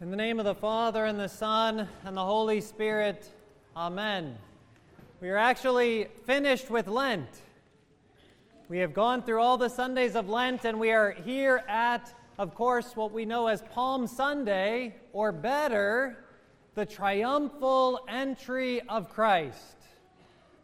In the name of the Father, and the Son, and the Holy Spirit, Amen. We are actually finished with Lent. We have gone through all the Sundays of Lent, and we are here at, of course, what we know as Palm Sunday, or better, the triumphal entry of Christ.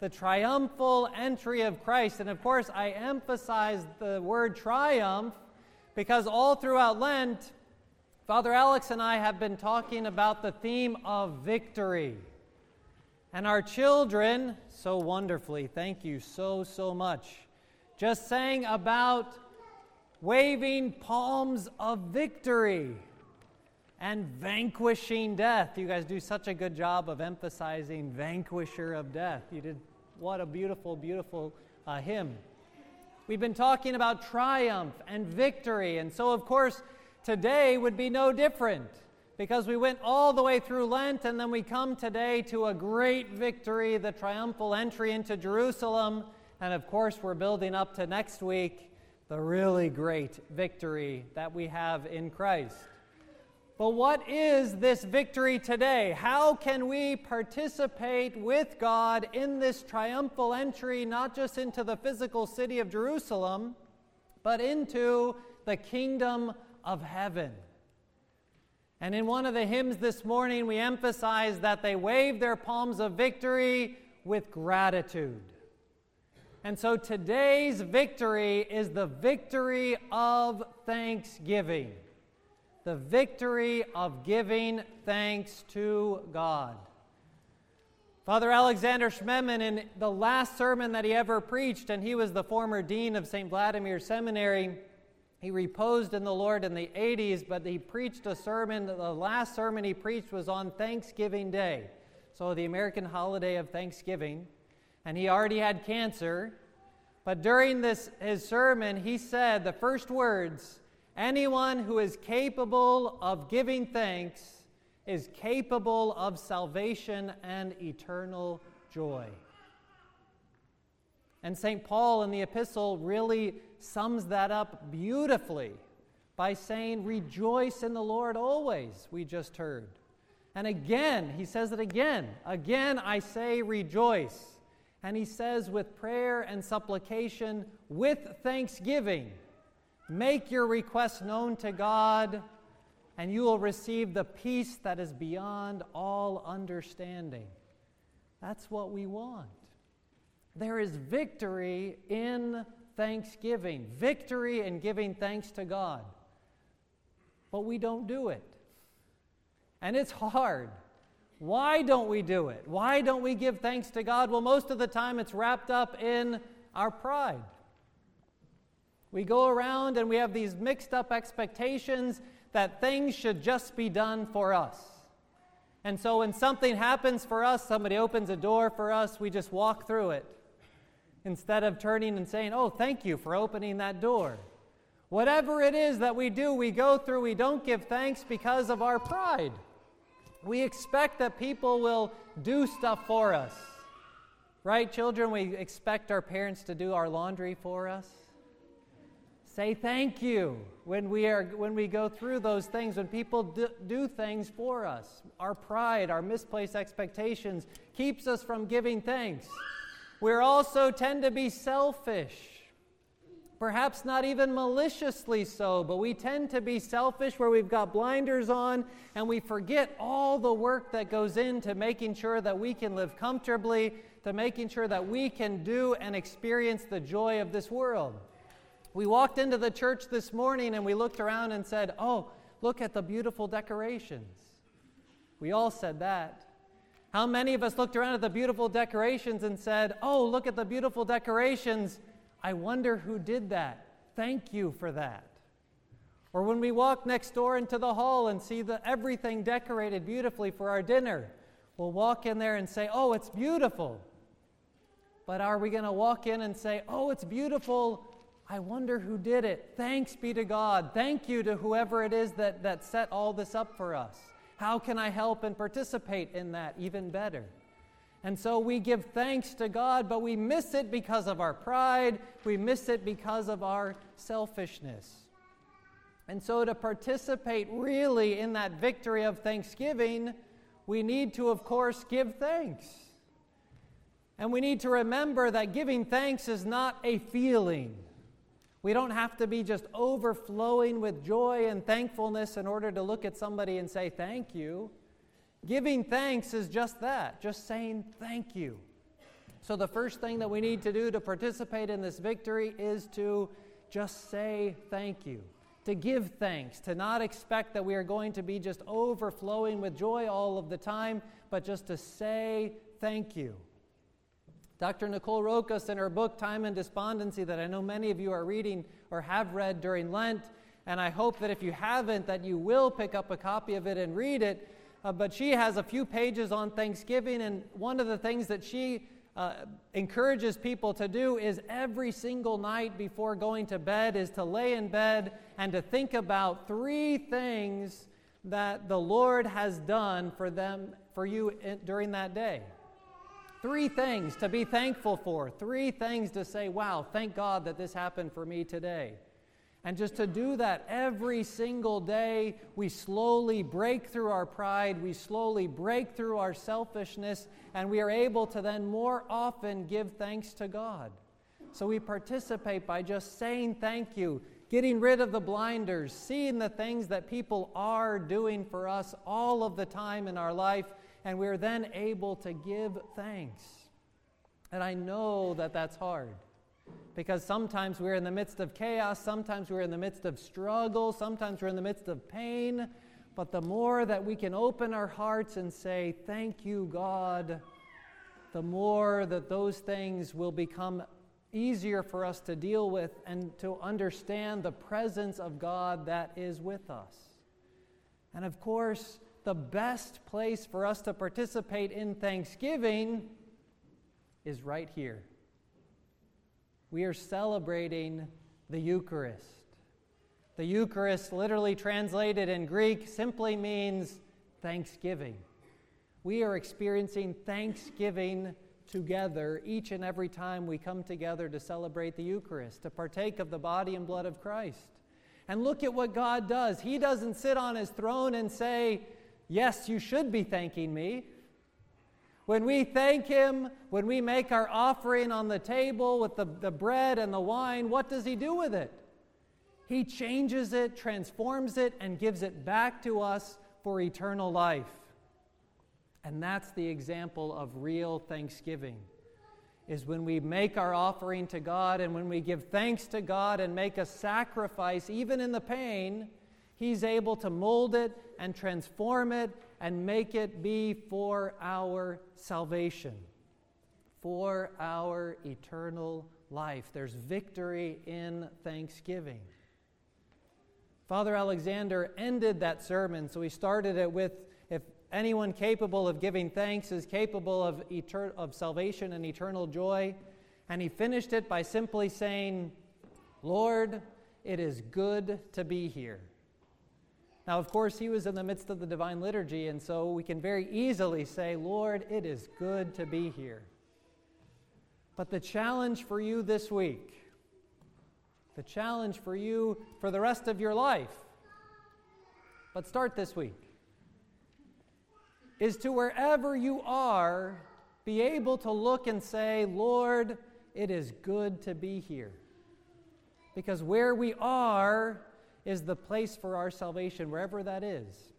The triumphal entry of Christ. And of course, I emphasize the word triumph because all throughout Lent, Father Alex and I have been talking about the theme of victory. And our children, so wonderfully, thank you so, so much, just sang about waving palms of victory and vanquishing death. You guys do such a good job of emphasizing vanquisher of death. You did what a beautiful, beautiful uh, hymn. We've been talking about triumph and victory, and so of course, today would be no different because we went all the way through Lent and then we come today to a great victory, the triumphal entry into Jerusalem. And of course, we're building up to next week, the really great victory that we have in Christ. But what is this victory today? How can we participate with God in this triumphal entry, not just into the physical city of Jerusalem, but into the kingdom of heaven? And in one of the hymns this morning, we emphasize that they wave their palms of victory with gratitude. And so today's victory is the victory of thanksgiving the victory of giving thanks to God. Father Alexander Schmemann, in the last sermon that he ever preached, and he was the former dean of St. Vladimir Seminary, he reposed in the Lord in the 80s, but he preached a sermon. The last sermon he preached was on Thanksgiving Day, so the American holiday of Thanksgiving. And he already had cancer. But during this, his sermon, he said the first words Anyone who is capable of giving thanks is capable of salvation and eternal joy. And St. Paul in the epistle really sums that up beautifully by saying, Rejoice in the Lord always, we just heard. And again, he says it again. Again, I say, Rejoice. And he says, with prayer and supplication, with thanksgiving. Make your requests known to God, and you will receive the peace that is beyond all understanding. That's what we want. There is victory in thanksgiving, victory in giving thanks to God. But we don't do it. And it's hard. Why don't we do it? Why don't we give thanks to God? Well, most of the time it's wrapped up in our pride. We go around and we have these mixed up expectations that things should just be done for us. And so when something happens for us, somebody opens a door for us, we just walk through it instead of turning and saying, Oh, thank you for opening that door. Whatever it is that we do, we go through, we don't give thanks because of our pride. We expect that people will do stuff for us. Right, children? We expect our parents to do our laundry for us. Say thank you when we, are, when we go through those things, when people do, do things for us. Our pride, our misplaced expectations keeps us from giving thanks. We also tend to be selfish. Perhaps not even maliciously so, but we tend to be selfish where we've got blinders on and we forget all the work that goes into making sure that we can live comfortably, to making sure that we can do and experience the joy of this world. We walked into the church this morning and we looked around and said, Oh, look at the beautiful decorations. We all said that. How many of us looked around at the beautiful decorations and said, Oh, look at the beautiful decorations. I wonder who did that. Thank you for that. Or when we walk next door into the hall and see the, everything decorated beautifully for our dinner, we'll walk in there and say, Oh, it's beautiful. But are we going to walk in and say, Oh, it's beautiful I wonder who did it. Thanks be to God. Thank you to whoever it is that, that set all this up for us. How can I help and participate in that even better? And so we give thanks to God, but we miss it because of our pride. We miss it because of our selfishness. And so, to participate really in that victory of thanksgiving, we need to, of course, give thanks. And we need to remember that giving thanks is not a feeling. We don't have to be just overflowing with joy and thankfulness in order to look at somebody and say, Thank you. Giving thanks is just that, just saying thank you. So, the first thing that we need to do to participate in this victory is to just say thank you, to give thanks, to not expect that we are going to be just overflowing with joy all of the time, but just to say thank you. Dr. Nicole Roccas, in her book Time and Despondency, that I know many of you are reading or have read during Lent, and I hope that if you haven't, that you will pick up a copy of it and read it. Uh, but she has a few pages on Thanksgiving, and one of the things that she uh, encourages people to do is every single night before going to bed is to lay in bed and to think about three things that the Lord has done for them for you in, during that day. Three things to be thankful for. Three things to say, wow, thank God that this happened for me today. And just to do that every single day, we slowly break through our pride, we slowly break through our selfishness, and we are able to then more often give thanks to God. So we participate by just saying thank you, getting rid of the blinders, seeing the things that people are doing for us all of the time in our life, and we're then able to give thanks. And I know that that's hard because sometimes we're in the midst of chaos, sometimes we're in the midst of struggle, sometimes we're in the midst of pain. But the more that we can open our hearts and say, Thank you, God, the more that those things will become easier for us to deal with and to understand the presence of God that is with us. And of course, the best place for us to participate in Thanksgiving is right here. We are celebrating the Eucharist. The Eucharist, literally translated in Greek, simply means thanksgiving. We are experiencing thanksgiving together each and every time we come together to celebrate the Eucharist, to partake of the body and blood of Christ. And look at what God does. He doesn't sit on his throne and say, Yes, you should be thanking me. When we thank Him, when we make our offering on the table with the, the bread and the wine, what does He do with it? He changes it, transforms it, and gives it back to us for eternal life. And that's the example of real thanksgiving. Is when we make our offering to God and when we give thanks to God and make a sacrifice, even in the pain, He's able to mold it and transform it and make it be for our salvation, for our eternal life. There's victory in thanksgiving. Father Alexander ended that sermon, so he started it with if anyone capable of giving thanks is capable of, etern- of salvation and eternal joy. And he finished it by simply saying, Lord, it is good to be here. Now, of course, he was in the midst of the divine liturgy, and so we can very easily say, Lord, it is good to be here. But the challenge for you this week, the challenge for you for the rest of your life, but start this week, is to wherever you are, be able to look and say, Lord, it is good to be here. Because where we are, is the place for our salvation, wherever that is.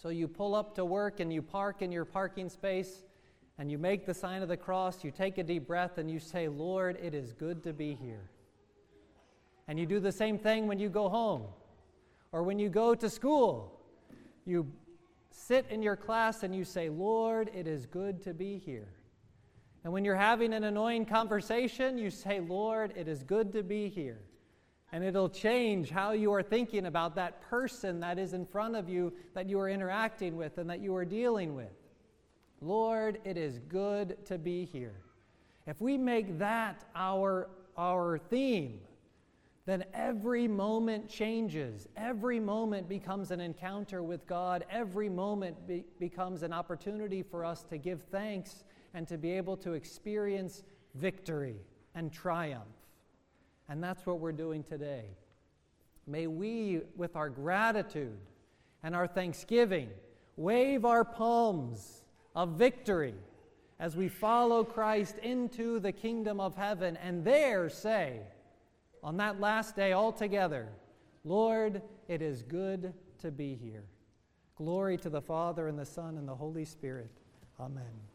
So you pull up to work and you park in your parking space and you make the sign of the cross, you take a deep breath and you say, Lord, it is good to be here. And you do the same thing when you go home or when you go to school. You sit in your class and you say, Lord, it is good to be here. And when you're having an annoying conversation, you say, Lord, it is good to be here. And it'll change how you are thinking about that person that is in front of you that you are interacting with and that you are dealing with. Lord, it is good to be here. If we make that our, our theme, then every moment changes. Every moment becomes an encounter with God. Every moment be- becomes an opportunity for us to give thanks and to be able to experience victory and triumph. And that's what we're doing today. May we, with our gratitude and our thanksgiving, wave our palms of victory as we follow Christ into the kingdom of heaven and there say, on that last day all together, Lord, it is good to be here. Glory to the Father, and the Son, and the Holy Spirit. Amen.